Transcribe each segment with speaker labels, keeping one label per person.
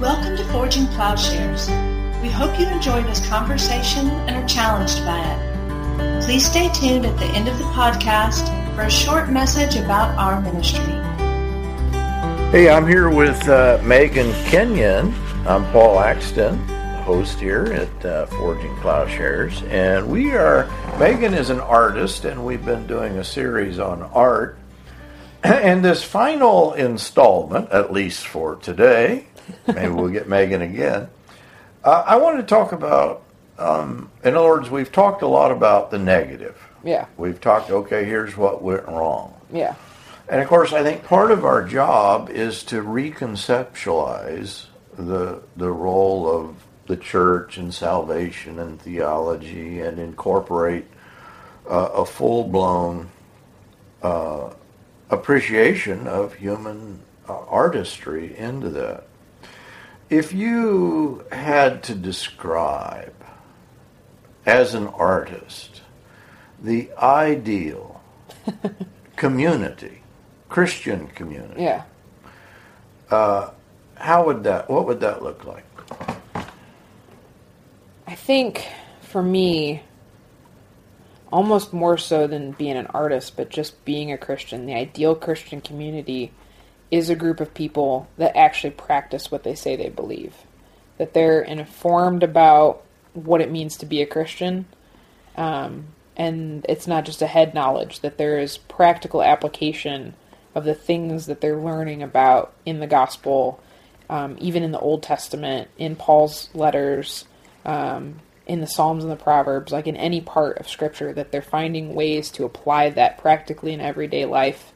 Speaker 1: Welcome to Forging Plowshares. We hope you enjoy this conversation and are challenged by it. Please stay tuned at the end of the podcast for a short message about our ministry.
Speaker 2: Hey, I'm here with uh, Megan Kenyon. I'm Paul Axton, host here at uh, Forging Plowshares, and we are. Megan is an artist, and we've been doing a series on art. And this final installment, at least for today, maybe we'll get Megan again. Uh, I want to talk about, um, in other words, we've talked a lot about the negative.
Speaker 3: Yeah.
Speaker 2: We've talked, okay, here's what went wrong.
Speaker 3: Yeah.
Speaker 2: And of course, I think part of our job is to reconceptualize the the role of the church and salvation and theology, and incorporate uh, a full blown uh, appreciation of human uh, artistry into that. If you had to describe as an artist the ideal community, Christian community,
Speaker 3: Yeah.
Speaker 2: Uh, how would that? What would that look like?
Speaker 3: I think for me, almost more so than being an artist, but just being a Christian, the ideal Christian community is a group of people that actually practice what they say they believe. That they're informed about what it means to be a Christian. Um, and it's not just a head knowledge, that there is practical application of the things that they're learning about in the gospel, um, even in the Old Testament, in Paul's letters, um, in the Psalms and the Proverbs, like in any part of Scripture, that they're finding ways to apply that practically in everyday life,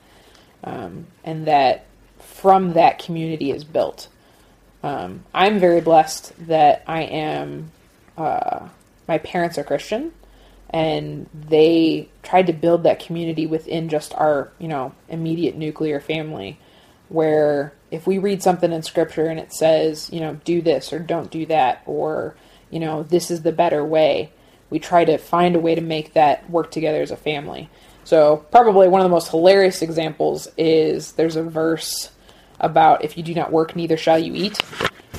Speaker 3: um, and that from that community is built. Um, I'm very blessed that I am. Uh, my parents are Christian, and they tried to build that community within just our, you know, immediate nuclear family. Where if we read something in Scripture and it says, you know, do this or don't do that, or you know, this is the better way, we try to find a way to make that work together as a family. So probably one of the most hilarious examples is there's a verse about if you do not work, neither shall you eat.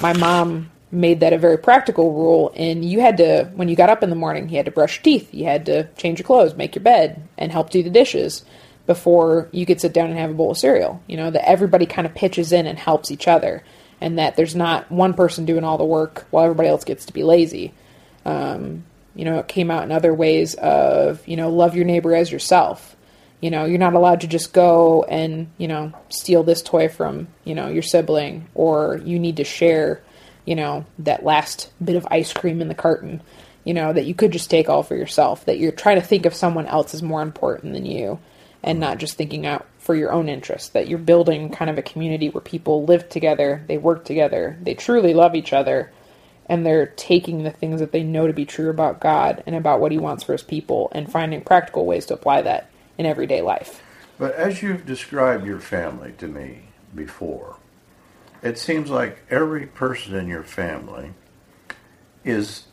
Speaker 3: My mom made that a very practical rule, and you had to, when you got up in the morning, you had to brush your teeth, you had to change your clothes, make your bed, and help do the dishes before you could sit down and have a bowl of cereal. You know, that everybody kind of pitches in and helps each other, and that there's not one person doing all the work while everybody else gets to be lazy. Um, you know, it came out in other ways of, you know, love your neighbor as yourself. You know, you're not allowed to just go and, you know, steal this toy from, you know, your sibling, or you need to share, you know, that last bit of ice cream in the carton, you know, that you could just take all for yourself, that you're trying to think of someone else as more important than you, and not just thinking out for your own interest, that you're building kind of a community where people live together, they work together, they truly love each other, and they're taking the things that they know to be true about God and about what He wants for His people and finding practical ways to apply that in everyday life.
Speaker 2: But as you've described your family to me before, it seems like every person in your family is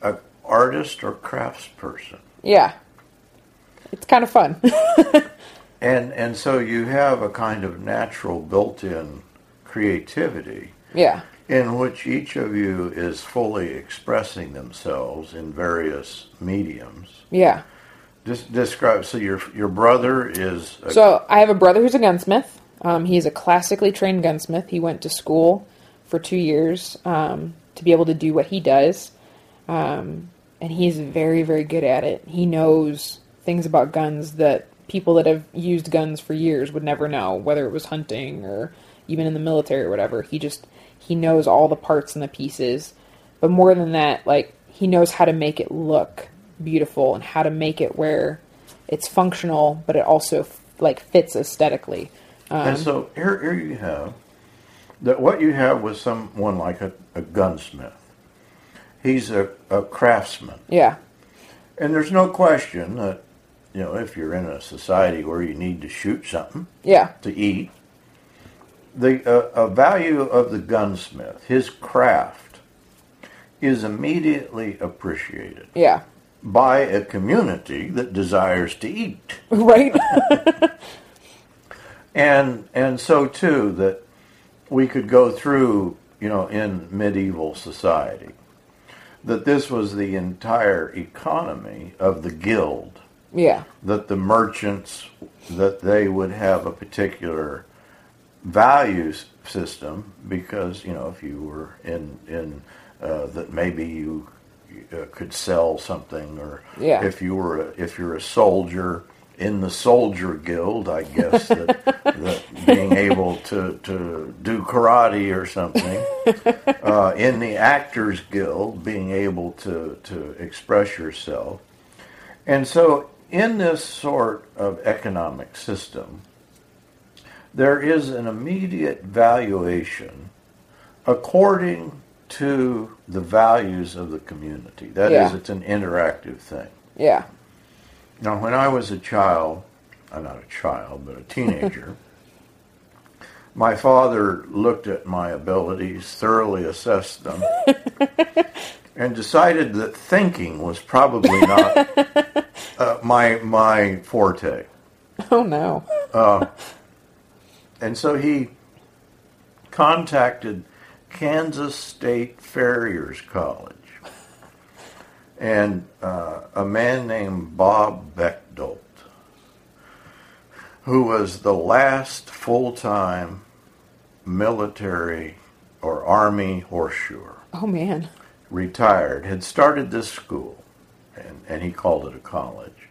Speaker 2: an artist or craftsperson.
Speaker 3: Yeah. It's kind of fun.
Speaker 2: And and so you have a kind of natural built-in creativity
Speaker 3: yeah.
Speaker 2: in which each of you is fully expressing themselves in various mediums.
Speaker 3: Yeah.
Speaker 2: Just describe. So your your brother is a,
Speaker 3: So I have a brother who's a gunsmith. Um, he's a classically trained gunsmith. He went to school for two years um, to be able to do what he does, um, and he's very, very good at it. He knows things about guns that people that have used guns for years would never know, whether it was hunting or even in the military or whatever. He just he knows all the parts and the pieces, but more than that, like he knows how to make it look beautiful and how to make it where it's functional, but it also like fits aesthetically. Um,
Speaker 2: and so here here you have that what you have was someone like a, a gunsmith. He's a, a craftsman.
Speaker 3: Yeah,
Speaker 2: And there's no question that, you know, if you're in a society where you need to shoot something
Speaker 3: yeah,
Speaker 2: to eat, the uh, a value of the gunsmith, his craft, is immediately appreciated
Speaker 3: yeah,
Speaker 2: by a community that desires to eat.
Speaker 3: right.
Speaker 2: And and so too that we could go through you know, in medieval society. That this was the entire economy of the guild.
Speaker 3: Yeah.
Speaker 2: That the merchants, that they would have a particular values system because, you know, if you were in, in uh, that maybe you uh, could sell something or
Speaker 3: Yeah.
Speaker 2: if you were a, if you're a soldier in the soldier guild I guess that, that being able to, to do karate or something uh, in the actors guild being able to, to express yourself and so in this sort of economic system there is an immediate valuation according to the values of the community. That is,
Speaker 3: Yeah.
Speaker 2: it's an interactive thing.
Speaker 3: Yeah.
Speaker 2: Now, when I was a child, I'm not a child, but a teenager, my father looked at my abilities, thoroughly assessed them, and decided that thinking was probably not uh, my my forte.
Speaker 3: Oh no.
Speaker 2: And so he contacted Kansas State Farriers College and uh, a man named Bob Beckdolt, who was the last full time military or army horseshoer,
Speaker 3: Oh man.
Speaker 2: retired, had started this school, and, he called it a college.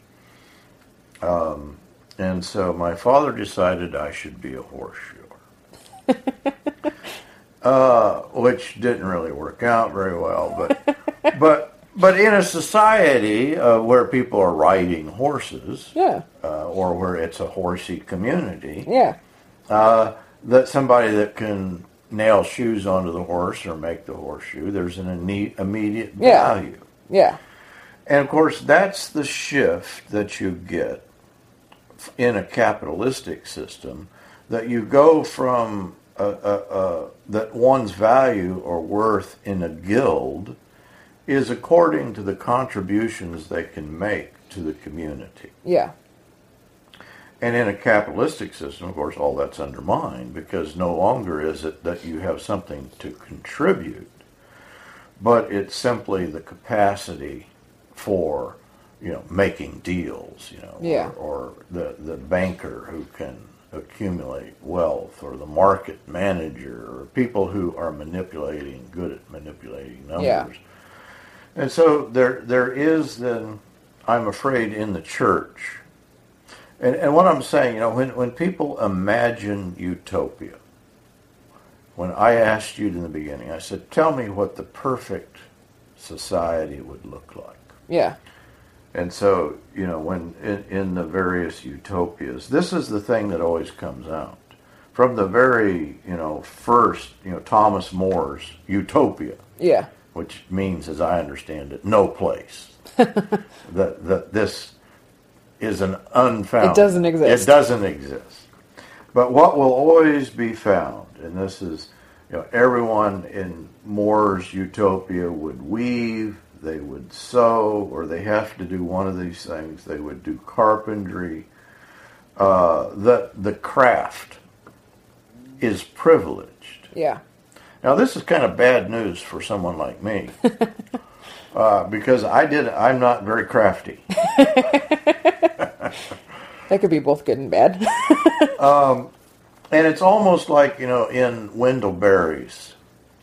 Speaker 2: Um, and so my father decided I should be a horseshoer. uh, which didn't really work out very well, but but but in a society uh, where people are riding horses,
Speaker 3: Yeah.
Speaker 2: uh, or where it's a horsey community,
Speaker 3: Yeah.
Speaker 2: uh, that somebody that can nail shoes onto the horse or make the horseshoe, there's an imme- immediate
Speaker 3: Yeah.
Speaker 2: value.
Speaker 3: Yeah.
Speaker 2: And of course, that's the shift that you get in a capitalistic system. That you go from a, a, a, that one's value or worth in a guild is according to the contributions they can make to the community.
Speaker 3: Yeah.
Speaker 2: And in a capitalistic system, of course, all that's undermined because no longer is it that you have something to contribute, but it's simply the capacity for, you know, making deals, you know,
Speaker 3: Yeah.
Speaker 2: or, or the, the banker who can accumulate wealth, or the market manager, or people who are manipulating, good at manipulating numbers.
Speaker 3: Yeah.
Speaker 2: And so there, there is then, I'm afraid, in the church, and, and what I'm saying, you know, when, when people imagine utopia, when I asked you in the beginning, I said, tell me what the perfect society would look like.
Speaker 3: Yeah.
Speaker 2: And so, you know, when in, in the various utopias, this is the thing that always comes out. From the very, you know, first, you know, Thomas More's Utopia,
Speaker 3: Yeah.
Speaker 2: which means, as I understand it, no place. that, that this is an unfound.
Speaker 3: It doesn't exist.
Speaker 2: It doesn't exist. But what will always be found, and this is, you know, everyone in More's utopia would weave, they would sew, or they have to do one of these things. They would do carpentry. Uh, the the craft is privileged.
Speaker 3: Yeah.
Speaker 2: Now, this is kind of bad news for someone like me, uh, because I did. I'm not very crafty.
Speaker 3: That could be both good and bad.
Speaker 2: um, And it's almost like, you know, in Wendell Berry's,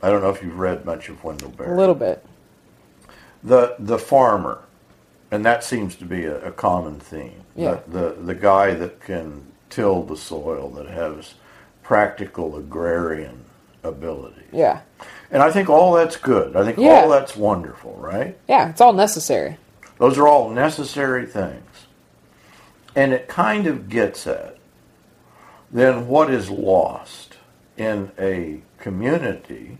Speaker 2: I don't know if you've read much of Wendell Berry.
Speaker 3: a little bit.
Speaker 2: The, the farmer, and that seems to be a, a common theme.
Speaker 3: Yeah.
Speaker 2: The, the, the guy that can till the soil, that has practical agrarian ability.
Speaker 3: Yeah.
Speaker 2: And I think all that's good. I think
Speaker 3: Yeah.
Speaker 2: all that's wonderful, right?
Speaker 3: Yeah. It's all necessary.
Speaker 2: Those are all necessary things. And it kind of gets at then what is lost in a community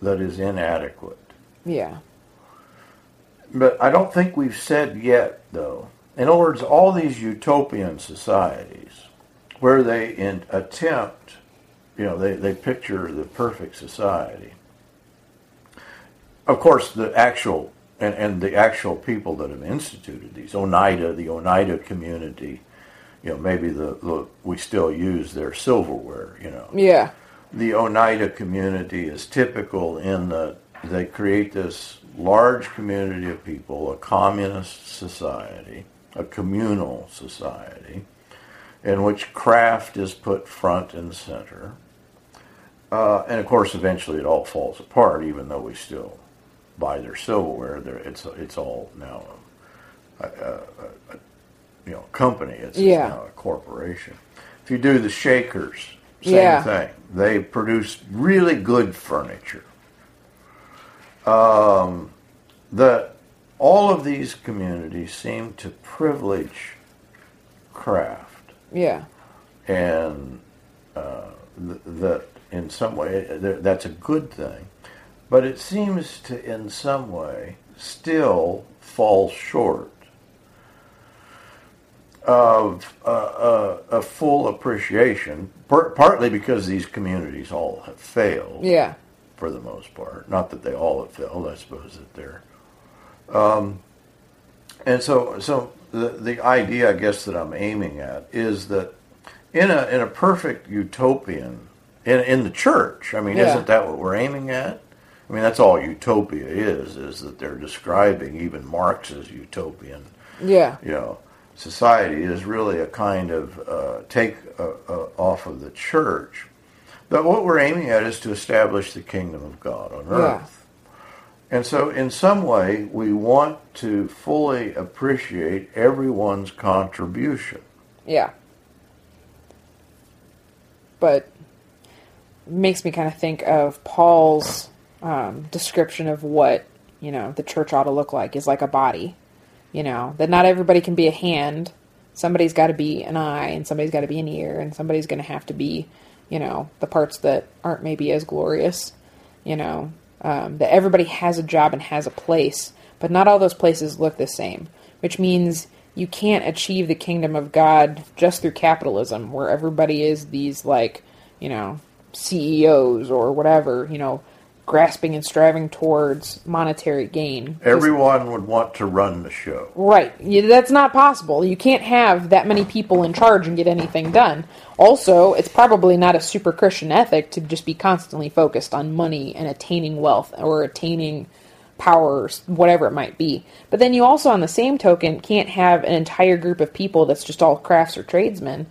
Speaker 2: that is inadequate.
Speaker 3: Yeah.
Speaker 2: But I don't think we've said yet, though. In other words, all these utopian societies where they in, attempt, you know, they, they picture the perfect society. Of course, the actual and, and the actual people that have instituted these, Oneida, the Oneida community, you know, maybe the, the we still use their silverware, you know,
Speaker 3: Yeah.
Speaker 2: the Oneida community is typical in that they create this large community of people, a communist society, a communal society, in which craft is put front and center. Uh, and of course, eventually it all falls apart, even though we still buy their silverware. It's it's all now a, a, a, you know company. It's,
Speaker 3: Yeah.
Speaker 2: it's now a corporation. If you do the Shakers, same
Speaker 3: Yeah.
Speaker 2: thing. They produce really good furniture. Um, the all of these communities seem to privilege craft
Speaker 3: Yeah.
Speaker 2: and uh, th- that in some way th- that's a good thing, but it seems to in some way still fall short of uh, uh, a full appreciation, par- partly because these communities all have failed
Speaker 3: Yeah.
Speaker 2: For the most part. Not that they all have failed. I suppose that they're. Um, and so, so the the idea, I guess, that I'm aiming at is that in a in a perfect utopian in in the church. I mean,
Speaker 3: Yeah.
Speaker 2: isn't that what we're aiming at? I mean, that's all utopia is: is that they're describing even Marx's utopian
Speaker 3: Yeah.
Speaker 2: you know, society is really a kind of uh, take uh, uh, off of the church. But what we're aiming at is to establish the kingdom of God on
Speaker 3: Yeah.
Speaker 2: earth. And so, in some way, we want to fully appreciate everyone's contribution.
Speaker 3: Yeah. But it makes me kind of think of Paul's um, description of what, you know, the church ought to look like is like a body. You know, that not everybody can be a hand. Somebody's got to be an eye, and somebody's got to be an ear, and somebody's going to have to be, you know, the parts that aren't maybe as glorious. You know, um, that everybody has a job and has a place, but not all those places look the same, which means you can't achieve the kingdom of God just through capitalism, where everybody is these, like, you know, CEOs or whatever, you know, grasping and striving towards monetary gain.
Speaker 2: Everyone would want to run the show.
Speaker 3: Right. That's not possible. You can't have that many people in charge and get anything done. Also, it's probably not a super Christian ethic to just be constantly focused on money and attaining wealth or attaining power, or whatever it might be. But then you also, on the same token, can't have an entire group of people that's just all crafts or tradesmen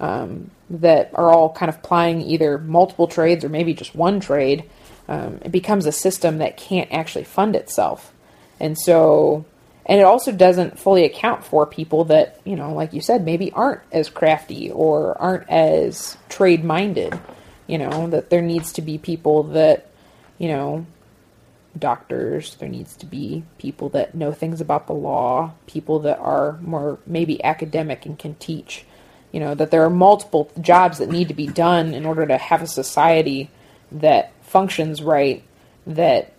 Speaker 3: um, that are all kind of plying either multiple trades or maybe just one trade. Um, it becomes a system that can't actually fund itself. And so, and it also doesn't fully account for people that, you know, like you said, maybe aren't as crafty or aren't as trade minded. You know, that there needs to be people that, you know, doctors, there needs to be people that know things about the law, people that are more maybe academic and can teach. You know, that there are multiple jobs that need to be done in order to have a society that functions right, that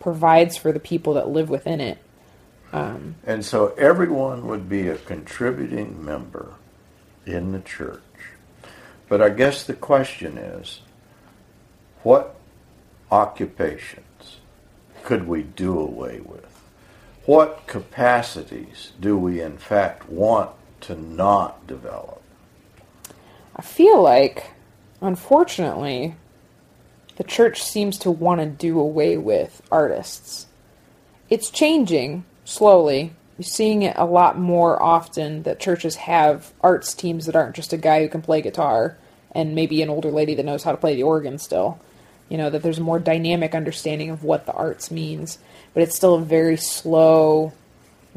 Speaker 3: provides for the people that live within it.
Speaker 2: Um, and so everyone would be a contributing member in the church. But I guess the question is what occupations could we do away with? What capacities do we in fact want to not develop?
Speaker 3: I feel like, unfortunately, the church seems to want to do away with artists. It's changing slowly. You're seeing it a lot more often that churches have arts teams that aren't just a guy who can play guitar and maybe an older lady that knows how to play the organ still. You know, that there's a more dynamic understanding of what the arts means, but it's still a very slow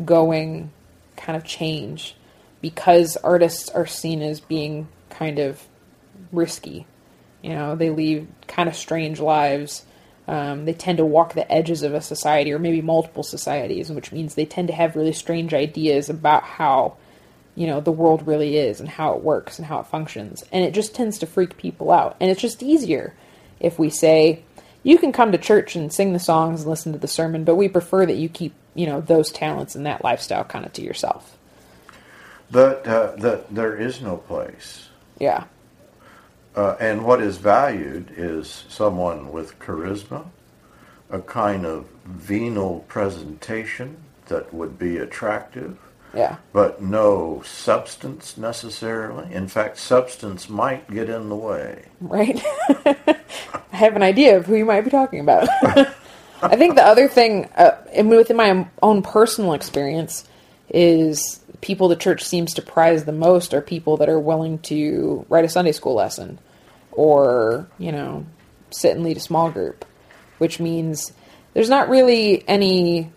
Speaker 3: going kind of change because artists are seen as being kind of risky. You know, they lead kind of strange lives. Um, they tend to walk the edges of a society or maybe multiple societies, which means they tend to have really strange ideas about how, you know, the world really is and how it works and how it functions. And it just tends to freak people out. And it's just easier if we say, you can come to church and sing the songs and listen to the sermon, but we prefer that you keep, you know, those talents and that lifestyle kind of to yourself.
Speaker 2: But uh, that there is no place
Speaker 3: Yeah.
Speaker 2: Uh, and what is valued is someone with charisma, a kind of venal presentation that would be attractive,
Speaker 3: Yeah.
Speaker 2: but no substance necessarily. In fact, substance might get in the way.
Speaker 3: right? I have an idea of who you might be talking about. I think the other thing, uh, and within my own personal experience, is people the church seems to prize the most are people that are willing to write a Sunday school lesson or, you know, sit and lead a small group, which means there's not really any.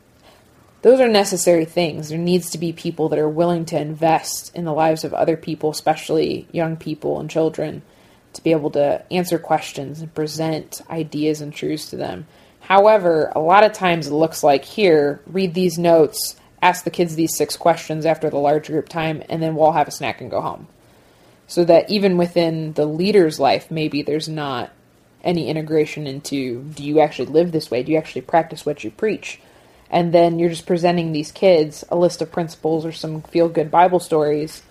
Speaker 3: Those are necessary things. There needs to be people that are willing to invest in the lives of other people, especially young people and children, to be able to answer questions and present ideas and truths to them. However, a lot of times it looks like here, read these notes, ask the kids these six questions after the large group time, and then we'll have a snack and go home. So that even within the leader's life, maybe there's not any integration into do you actually live this way? Do you actually practice what you preach? And then you're just presenting these kids a list of principles or some feel good Bible stories.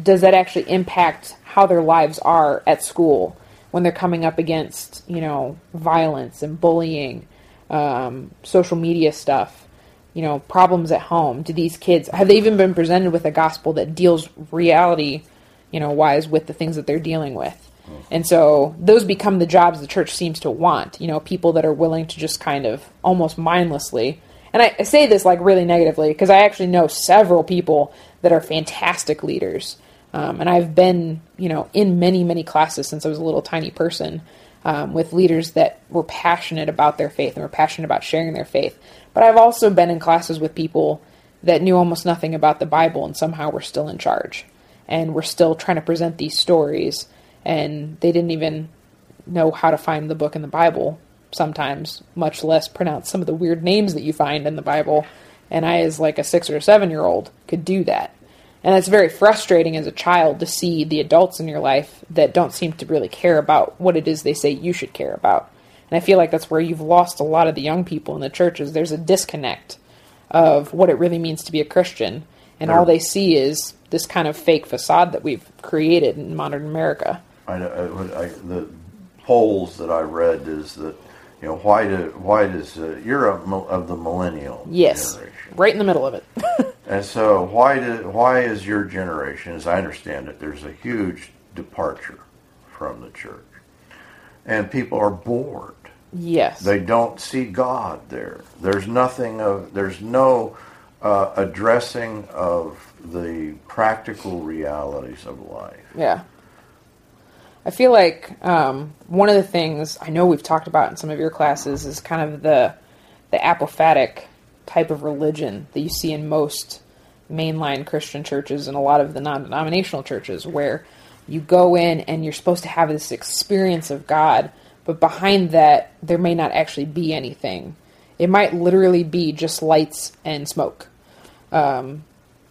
Speaker 3: Does that actually impact how their lives are at school when they're coming up against, you know, violence and bullying, um, social media stuff, you know, problems at home? Do these kids have they even been presented with a gospel that deals reality, you know, wise with the things that they're dealing with? And so those become the jobs the church seems to want, you know, people that are willing to just kind of almost mindlessly. And I, I say this like really negatively because I actually know several people that are fantastic leaders. Um, and I've been, you know, in many, many classes since I was a little tiny person um, with leaders that were passionate about their faith and were passionate about sharing their faith. But I've also been in classes with people that knew almost nothing about the Bible and somehow were still in charge. And we're still trying to present these stories and they didn't even know how to find the book in the Bible sometimes, much less pronounce some of the weird names that you find in the Bible. And I, as like a six or seven year old, could do that. And it's very frustrating as a child to see the adults in your life that don't seem to really care about what it is they say you should care about. And I feel like that's where you've lost a lot of the young people in the churches. There's a disconnect of what it really means to be a Christian. And all they see is this kind of fake facade that we've created in modern America.
Speaker 2: I, I, I, the polls that I read is that you know why do why does uh, you're a, of the millennial
Speaker 3: Yes,
Speaker 2: generation,
Speaker 3: right in the middle of it.
Speaker 2: and so why do why is your generation, as I understand it, there's a huge departure from the church, and people are bored.
Speaker 3: yes.
Speaker 2: They don't see God there. There's nothing of there's no uh, addressing of the practical realities of life.
Speaker 3: Yeah. I feel like um, one of the things I know we've talked about in some of your classes is kind of the the apophatic type of religion that you see in most mainline Christian churches and a lot of the non-denominational churches, where you go in and you're supposed to have this experience of God, but behind that there may not actually be anything. It might literally be just lights and smoke. Um,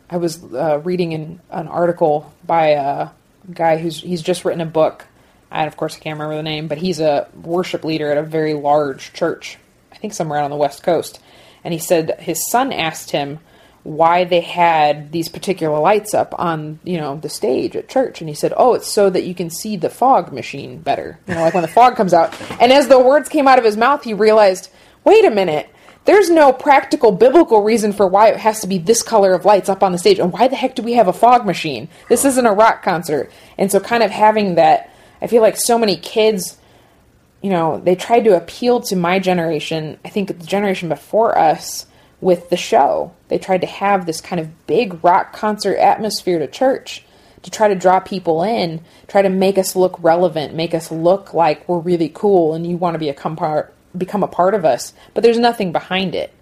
Speaker 3: I was uh, reading in an article by a guy who's he's just written a book. And of course, I can't remember the name, but he's a worship leader at a very large church, I think somewhere out on the West Coast. And he said his son asked him why they had these particular lights up on you know the stage at church. And he said oh it's so that you can see the fog machine better. You know like when the fog comes out. And as the words came out of his mouth he realized wait a minute. There's no practical biblical reason for why it has to be this color of lights up on the stage. And why the heck do we have a fog machine? This isn't a rock concert. And so kind of having that i feel like so many kids you know they tried to appeal to my generation i think the generation before us with the show they tried to have this kind of big rock concert atmosphere to church to try to draw people in try to make us look relevant make us look like we're really cool and you want to be a come part become a part of us but there's nothing behind it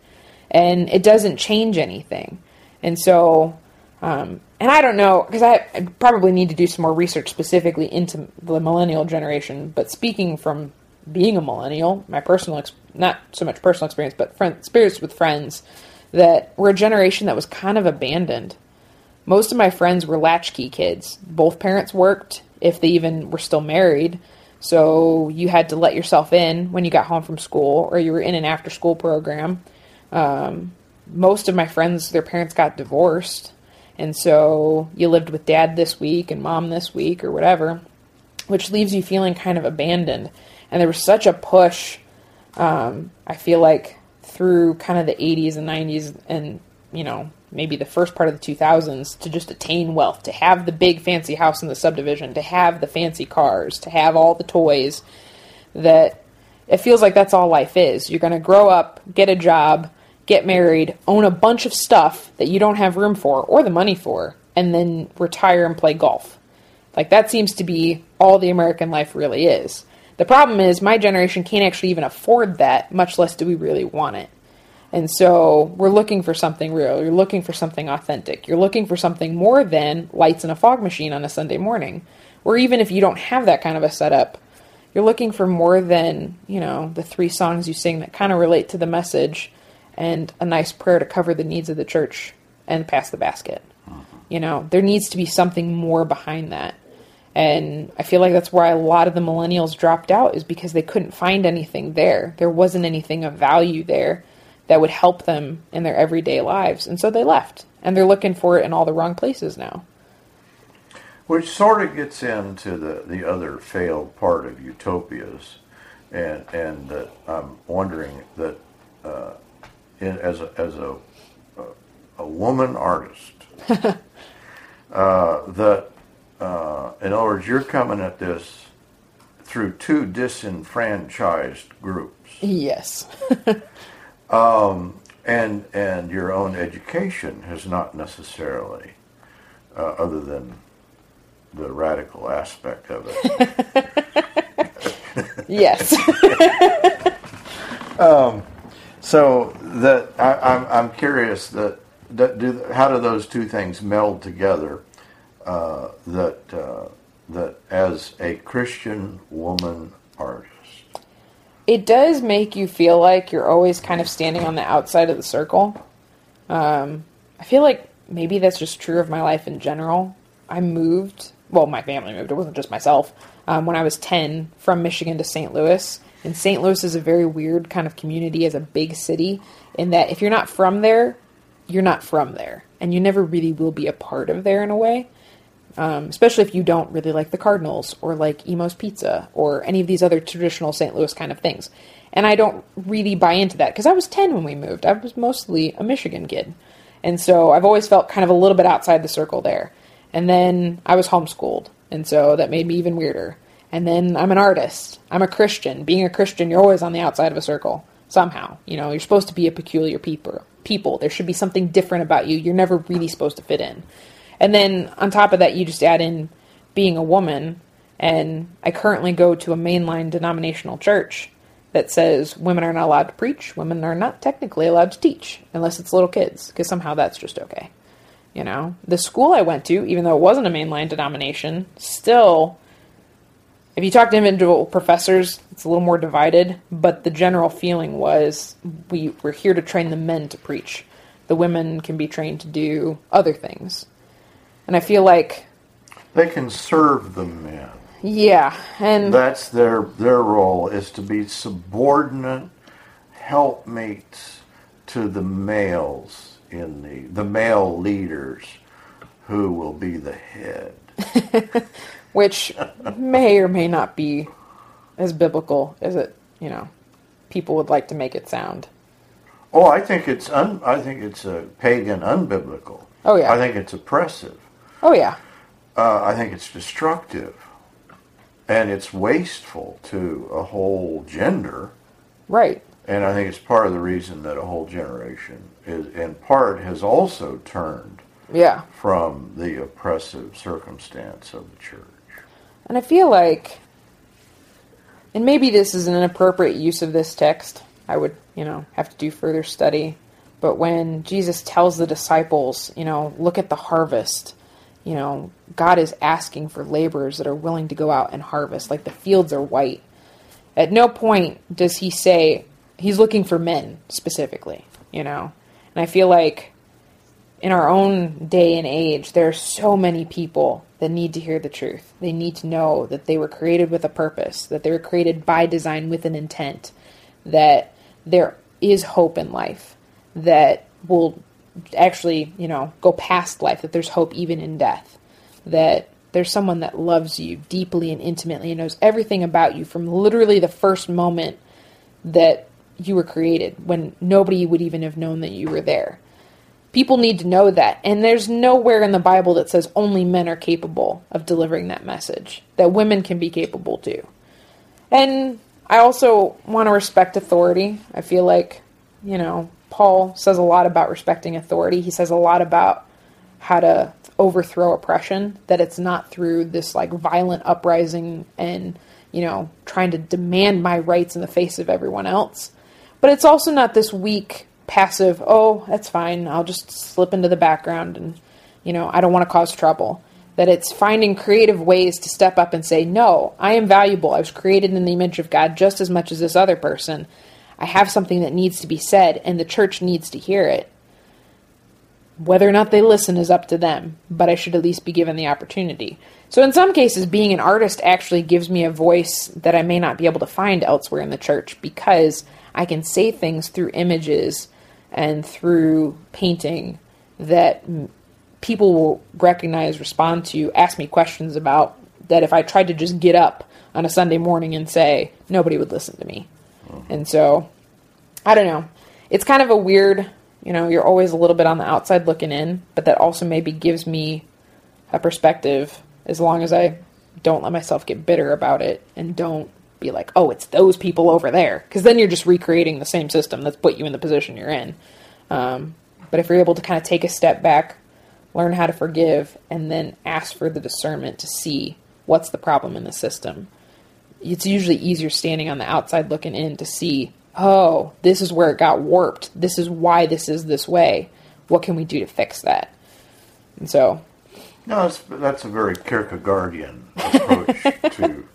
Speaker 3: and it doesn't change anything and so um, and I don't know because I probably need to do some more research specifically into the millennial generation. But speaking from being a millennial, my personal ex- not so much personal experience, but friend, experience with friends that we're a generation that was kind of abandoned. Most of my friends were latchkey kids. Both parents worked, if they even were still married. So you had to let yourself in when you got home from school, or you were in an after school program. Um, most of my friends, their parents got divorced. And so you lived with dad this week and mom this week or whatever, which leaves you feeling kind of abandoned. And there was such a push, um, I feel like, through kind of the 80s and 90s and, you know, maybe the first part of the 2000s to just attain wealth, to have the big fancy house in the subdivision, to have the fancy cars, to have all the toys that it feels like that's all life is. You're going to grow up, get a job, get married, own a bunch of stuff that you don't have room for or the money for, and then retire and play golf. Like that seems to be all the American life really is. The problem is my generation can't actually even afford that, much less do we really want it. And so we're looking for something real. You're looking for something authentic. You're looking for something more than lights in a fog machine on a Sunday morning. Or even if you don't have that kind of a setup, you're looking for more than, you know, the three songs you sing that kind of relate to the message and a nice prayer to cover the needs of the church and pass the basket. Uh-huh. You know, there needs to be something more behind that. And I feel like that's why a lot of the millennials dropped out is because they couldn't find anything there. There wasn't anything of value there that would help them in their everyday lives. And so they left. And they're looking for it in all the wrong places now.
Speaker 2: Which sort of gets into the, the other failed part of utopias. And, and that I'm wondering that uh, in, as a, as a, a woman artist, uh, that uh, in other words, you're coming at this through two disenfranchised groups.
Speaker 3: Yes.
Speaker 2: um, and and your own education has not necessarily, uh, other than the radical aspect of
Speaker 3: it. yes.
Speaker 2: um, so that I, I'm I'm curious that that do how do those two things meld together? Uh, that uh, that as a Christian woman artist,
Speaker 3: it does make you feel like you're always kind of standing on the outside of the circle. Um, I feel like maybe that's just true of my life in general. I moved, well, my family moved. It wasn't just myself. Um, when I was ten, from Michigan to St. Louis, and St. Louis is a very weird kind of community as a big city. In that, if you're not from there, you're not from there, and you never really will be a part of there in a way um, especially if you don't really like the Cardinals or like Imo's Pizza or any of these other traditional St. Louis kind of things. And I don't really buy into that because I was 10 when we moved. I was mostly a Michigan kid. And so I've always felt kind of a little bit outside the circle there. And then I was homeschooled. And so that made me even weirder. And then I'm an artist. I'm a Christian. Being a Christian, you're always on the outside of a circle somehow. You know, you're supposed to be a peculiar people. People. There should be something different about you. You're never really supposed to fit in. And then on top of that, you just add in being a woman. And I currently go to a mainline denominational church that says women are not allowed to preach, women are not technically allowed to teach, unless it's little kids, because somehow that's just okay. You know, the school I went to, even though it wasn't a mainline denomination, still, if you talk to individual professors, it's a little more divided, but the general feeling was we, we're here to train the men to preach. The women can be trained to do other things. And I feel like
Speaker 2: they can serve the men.
Speaker 3: Yeah, and
Speaker 2: that's their their role is to be subordinate helpmates to the males in the the male leaders who will be the head.
Speaker 3: Which may or may not be as biblical as it, you know, people would like to make it sound.
Speaker 2: Oh, I think it's un, I think it's a pagan unbiblical.
Speaker 3: Oh yeah.
Speaker 2: I think it's oppressive.
Speaker 3: Oh yeah.
Speaker 2: Uh, I think it's destructive, and it's wasteful to a whole gender.
Speaker 3: Right.
Speaker 2: And I think it's part of the reason that a whole generation is, in part, has also turned.
Speaker 3: Yeah.
Speaker 2: From the oppressive circumstance of the church.
Speaker 3: And I feel like, and maybe this is an inappropriate use of this text. I would, you know, have to do further study. But when Jesus tells the disciples, you know, look at the harvest you know, God is asking for laborers that are willing to go out and harvest. Like the fields are white. At no point does he say he's looking for men specifically, you know. And I feel like in our own day and age, there are so many people that need to hear the truth. They need to know that they were created with a purpose, that they were created by design with an intent, that there is hope in life, that will actually, you know, go past life, that there's hope even in death, that there's someone that loves you deeply and intimately and knows everything about you from literally the first moment that you were created when nobody would even have known that you were there. People need to know that. And there's nowhere in the Bible that says only men are capable of delivering that message, that women can be capable too. And I also want to respect authority. I feel like, you know, Paul says a lot about respecting authority. He says a lot about how to overthrow oppression, that it's not through this like violent uprising and, you know, trying to demand my rights in the face of everyone else. But it's also not this weak, passive, oh, that's fine, I'll just slip into the background and, you know, I don't want to cause trouble. That it's finding creative ways to step up and say, no, I am valuable. I was created in the image of God just as much as this other person. I have something that needs to be said, and the church needs to hear it. Whether or not they listen is up to them, but I should at least be given the opportunity. So, in some cases, being an artist actually gives me a voice that I may not be able to find elsewhere in the church because I can say things through images and through painting that people will recognize, respond to, ask me questions about that if I tried to just get up on a Sunday morning and say, nobody would listen to me. And so, I don't know. It's kind of a weird, you know, you're always a little bit on the outside looking in, but that also maybe gives me a perspective as long as I don't let myself get bitter about it and don't be like, oh, it's those people over there. Because then you're just recreating the same system that's put you in the position you're in. Um, but if you're able to kind of take a step back, learn how to forgive, and then ask for the discernment to see what's the problem in the system, it's usually easier standing on the outside looking in to see, oh, this is where it got warped. This is why this is this way. What can we do to fix that? And so.
Speaker 2: No, that's, that's a very Kierkegaardian approach to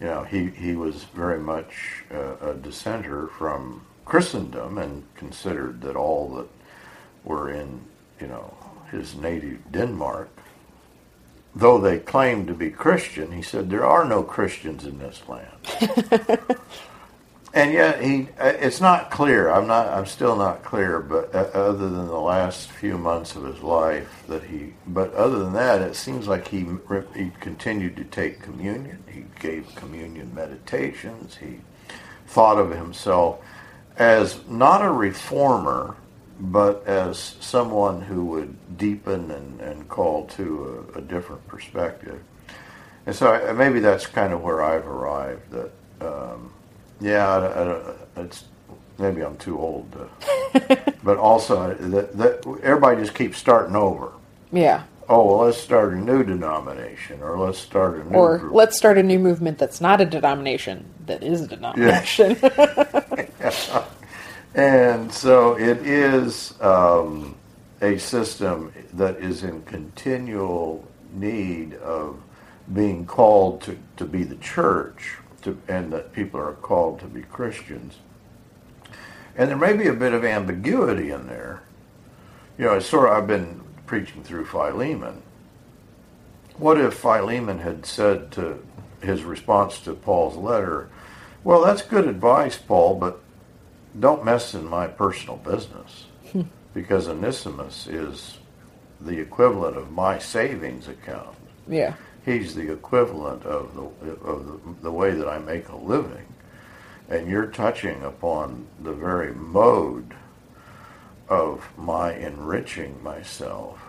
Speaker 2: you know, he, he was very much uh, a dissenter from Christendom and considered that all that were in, you know, his native Denmark, though they claim to be Christian, he said there are no Christians in this land. and yet he it's not clear i'm not i'm still not clear but uh, other than the last few months of his life that he but other than that it seems like he he continued to take communion he gave communion meditations he thought of himself as not a reformer but as someone who would deepen and, and call to a, a different perspective and so maybe that's kind of where i've arrived that um, yeah, I, I, it's maybe I'm too old, to, but also that, that everybody just keeps starting over.
Speaker 3: Yeah.
Speaker 2: Oh well, let's start a new denomination, or let's start a new
Speaker 3: or
Speaker 2: group.
Speaker 3: let's start a new movement that's not a denomination that is a denomination. Yeah.
Speaker 2: yeah. And so it is um, a system that is in continual need of being called to, to be the church to, and that people are called to be Christians. And there may be a bit of ambiguity in there. You know, it's sort of, I've been preaching through Philemon. What if Philemon had said to his response to Paul's letter, well, that's good advice, Paul, but don't mess in my personal business because Onesimus is the equivalent of my savings account.
Speaker 3: Yeah
Speaker 2: he's the equivalent of the of the, the way that I make a living, and you're touching upon the very mode of my enriching myself.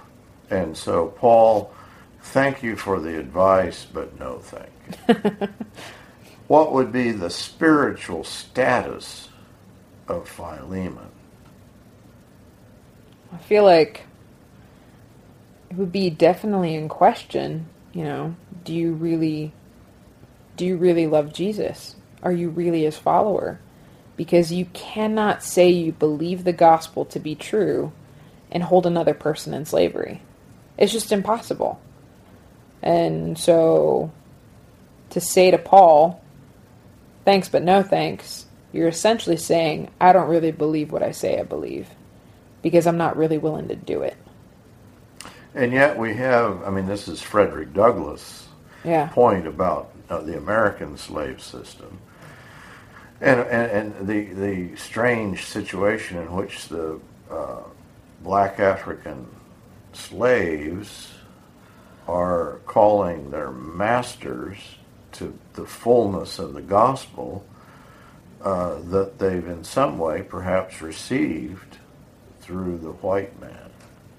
Speaker 2: And so, Paul, thank you for the advice, but no thank you. what would be the spiritual status of Philemon?
Speaker 3: I feel like it would be definitely in question you know, do you really do you really love Jesus? Are you really his follower? Because you cannot say you believe the gospel to be true and hold another person in slavery. It's just impossible. And so to say to Paul, thanks but no thanks, you're essentially saying, I don't really believe what I say I believe because I'm not really willing to do it.
Speaker 2: And yet we have, I mean, this is Frederick Douglass'
Speaker 3: yeah.
Speaker 2: point about uh, the American slave system. And, and, and, the, the strange situation in which the uh, black African slaves are calling their masters to the fullness of the gospel uh, that they've in some way perhaps received through the white man.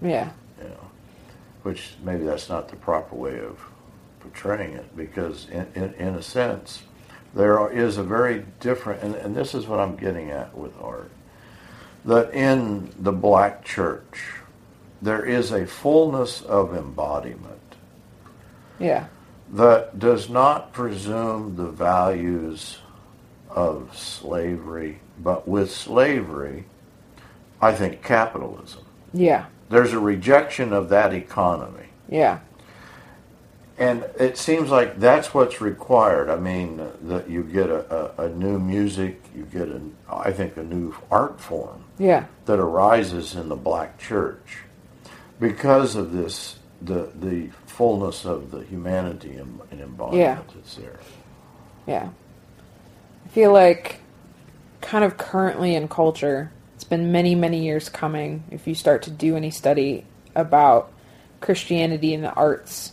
Speaker 3: Yeah.
Speaker 2: You know, which maybe that's not the proper way of portraying it because in, in, in a sense there is a very different and, and this is what I'm getting at with art that in the black church there is a fullness of embodiment
Speaker 3: Yeah.
Speaker 2: that does not presume the values of slavery, but with slavery, I think capitalism.
Speaker 3: Yeah.
Speaker 2: There's a rejection of that economy.
Speaker 3: Yeah.
Speaker 2: And it seems like that's what's required. I mean, that you get a, a, a new music, you get, a, I think, a new art form
Speaker 3: Yeah.
Speaker 2: that arises in the black church because of this, the, the fullness of the humanity and, and embodiment
Speaker 3: Yeah.
Speaker 2: that's there.
Speaker 3: Yeah. Feel like kind of currently in culture, it's been many, many years coming. If you start to do any study about Christianity and the arts,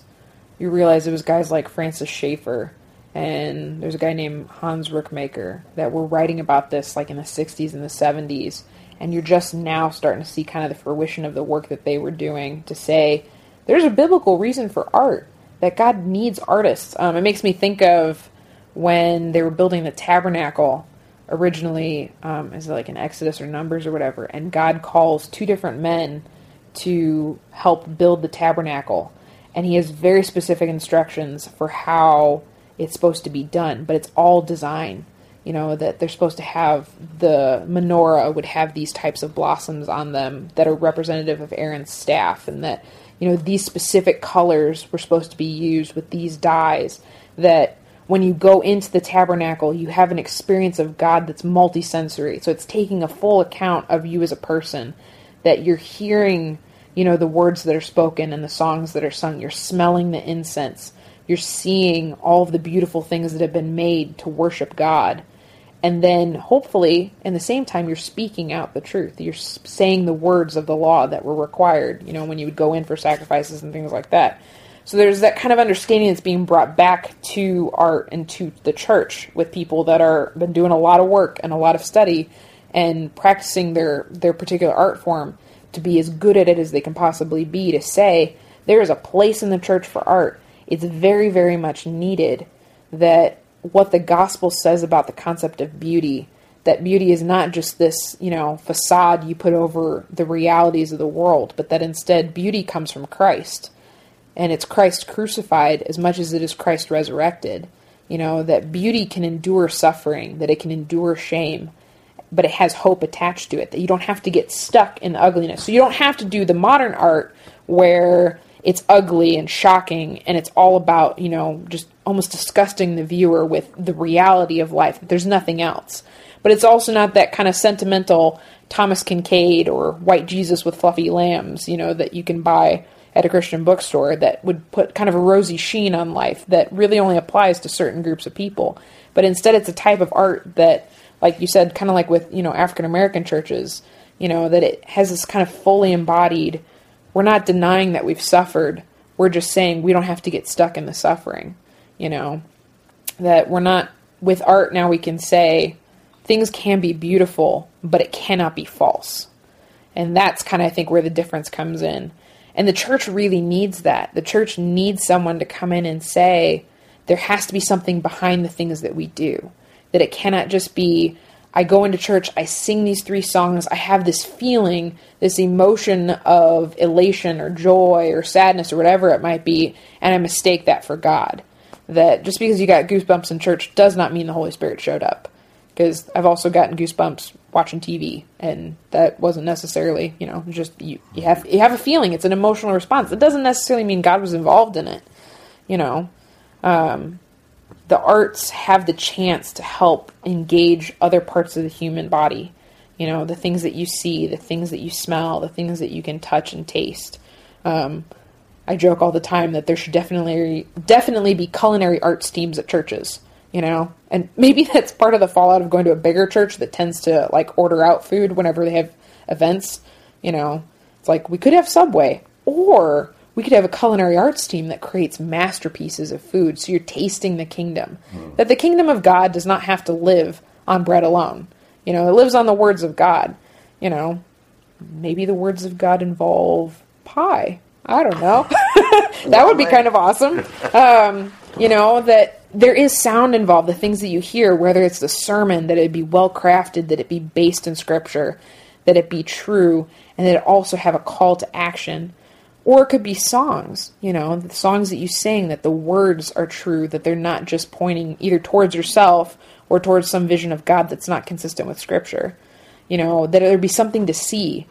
Speaker 3: you realize it was guys like Francis Schaeffer and there's a guy named Hans Rookmaaker that were writing about this like in the 60s and the 70s. And you're just now starting to see kind of the fruition of the work that they were doing to say there's a biblical reason for art, that God needs artists. Um, it makes me think of when they were building the tabernacle originally, um, is it like in Exodus or Numbers or whatever, and God calls two different men to help build the tabernacle. And he has very specific instructions for how it's supposed to be done, but it's all design. You know, that they're supposed to have the menorah would have these types of blossoms on them that are representative of Aaron's staff, and that, you know, these specific colors were supposed to be used with these dyes. That when you go into the tabernacle, you have an experience of God that's multisensory. So it's taking a full account of you as a person, that you're hearing, you know, the words that are spoken and the songs that are sung. You're smelling the incense. You're seeing all of the beautiful things that have been made to worship God. And then, hopefully, in the same time, you're speaking out the truth. You're saying the words of the law that were required, you know, when you would go in for sacrifices and things like that. So there's that kind of understanding that's being brought back to art and to the church with people that are been doing a lot of work and a lot of study and practicing their their particular art form to be as good at it as they can possibly be to say there is a place in the church for art. It's very very much needed that what the gospel says about the concept of beauty that beauty is not just this, you know, facade you put over the realities of the world, but that instead beauty comes from Christ and it's Christ crucified as much as it is Christ resurrected. You know, that beauty can endure suffering, that it can endure shame, but it has hope attached to it, that you don't have to get stuck in the ugliness. So you don't have to do the modern art where it's ugly and shocking and it's all about, you know, just almost disgusting the viewer with the reality of life. There's nothing else. But it's also not that kind of sentimental Thomas Kinkade or White Jesus with fluffy lambs, you know, that you can buy at a Christian bookstore that would put kind of a rosy sheen on life that really only applies to certain groups of people. But instead, it's a type of art that, like you said, kind of like with, you know, African American churches, you know, that it has this kind of fully embodied. We're not denying that we've suffered. We're just saying we don't have to get stuck in the suffering, you know, that we're not, with art now we can say things can be beautiful, but it cannot be false. And that's kind of, I think, where the difference comes in. And the church really needs that. The church needs someone to come in and say, there has to be something behind the things that we do. That it cannot just be, I go into church, I sing these three songs, I have this feeling, this emotion of elation or joy or sadness or whatever it might be, and I mistake that for God. That just because you got goosebumps in church does not mean the Holy Spirit showed up because I've also gotten goosebumps watching TV, and that wasn't necessarily, you know, just you, you have you have a feeling. It's an emotional response. It doesn't necessarily mean God was involved in it. You know, um, the arts have the chance to help engage other parts of the human body. You know, the things that you see, the things that you smell, the things that you can touch and taste. Um, I joke all the time that there should definitely definitely be culinary arts teams at churches you know? And maybe that's part of the fallout of going to a bigger church that tends to like order out food whenever they have events you know? It's like we could have subway or we could have a culinary arts team that creates masterpieces of food so you're tasting the kingdom. That the kingdom of god does not have to live on bread alone. You know it lives on the words of god. You know maybe the words of God involve pie. I don't know. that would be kind of awesome. Um, you know, that there is sound involved, the things that you hear, whether it's the sermon, that it be well crafted, that it be based in scripture, that it be true, and that it also have a call to action. Or it could be songs, you know, the songs that you sing, that the words are true, that they're not just pointing either towards yourself or towards some vision of God that's not consistent with scripture. You know, that there be something to see.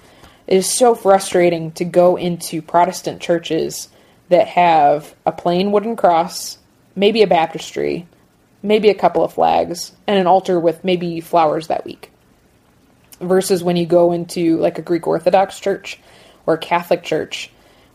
Speaker 3: It is so frustrating to go into Protestant churches that have a plain wooden cross, maybe a baptistry, maybe a couple of flags, and an altar with maybe flowers that week. Versus when you go into like a Greek Orthodox church or a Catholic church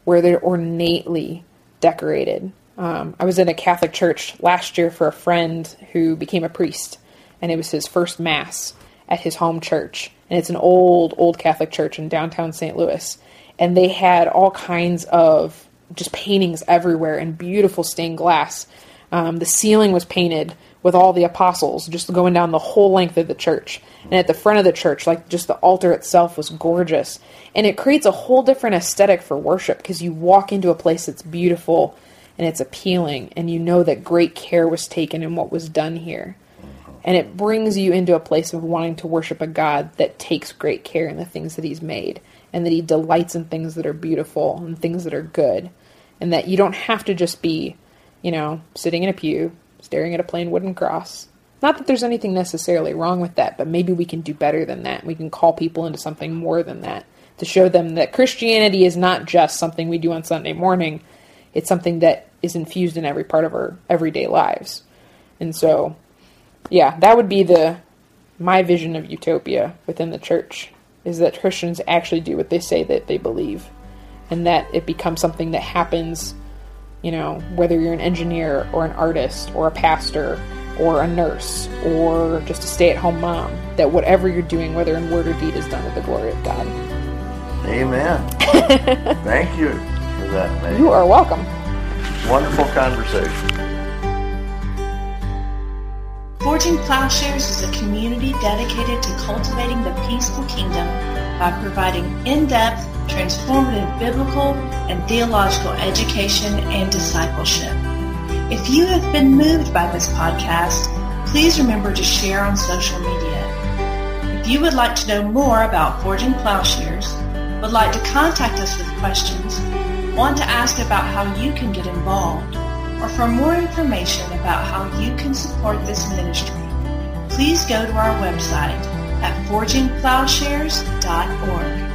Speaker 3: where they're ornately decorated. Um, I was in a Catholic church last year for a friend who became a priest, and it was his first Mass at his home church. And it's an old, old Catholic church in downtown St. Louis. And they had all kinds of just paintings everywhere and beautiful stained glass. Um, the ceiling was painted with all the apostles just going down the whole length of the church. And at the front of the church, like just the altar itself was gorgeous. And it creates a whole different aesthetic for worship because you walk into a place that's beautiful and it's appealing and you know that great care was taken in what was done here. And it brings you into a place of wanting to worship a God that takes great care in the things that He's made and that He delights in things that are beautiful and things that are good. And that you don't have to just be, you know, sitting in a pew, staring at a plain wooden cross. Not that there's anything necessarily wrong with that, but maybe we can do better than that. We can call people into something more than that to show them that Christianity is not just something we do on Sunday morning, it's something that is infused in every part of our everyday lives. And so yeah, that would be the my vision of utopia within the church is that Christians actually do what they say that they believe and that it becomes something that happens, you know, whether you're an engineer or an artist or a pastor or a nurse or just a stay-at-home mom, that whatever you're doing, whether in word or deed, is done with the glory of God.
Speaker 2: Amen. Thank you for that, May.
Speaker 3: You are welcome.
Speaker 2: Wonderful conversation.
Speaker 1: Forging Plowshares is a community dedicated to cultivating the peaceful kingdom by providing in-depth, transformative biblical and theological education and discipleship. If you have been moved by this podcast, please remember to share on social media. If you would like to know more about Forging Plowshares, would like to contact us with questions, want to ask about how you can get involved, or for more information about how you can support this ministry, please go to our website at forgingplowshares.org.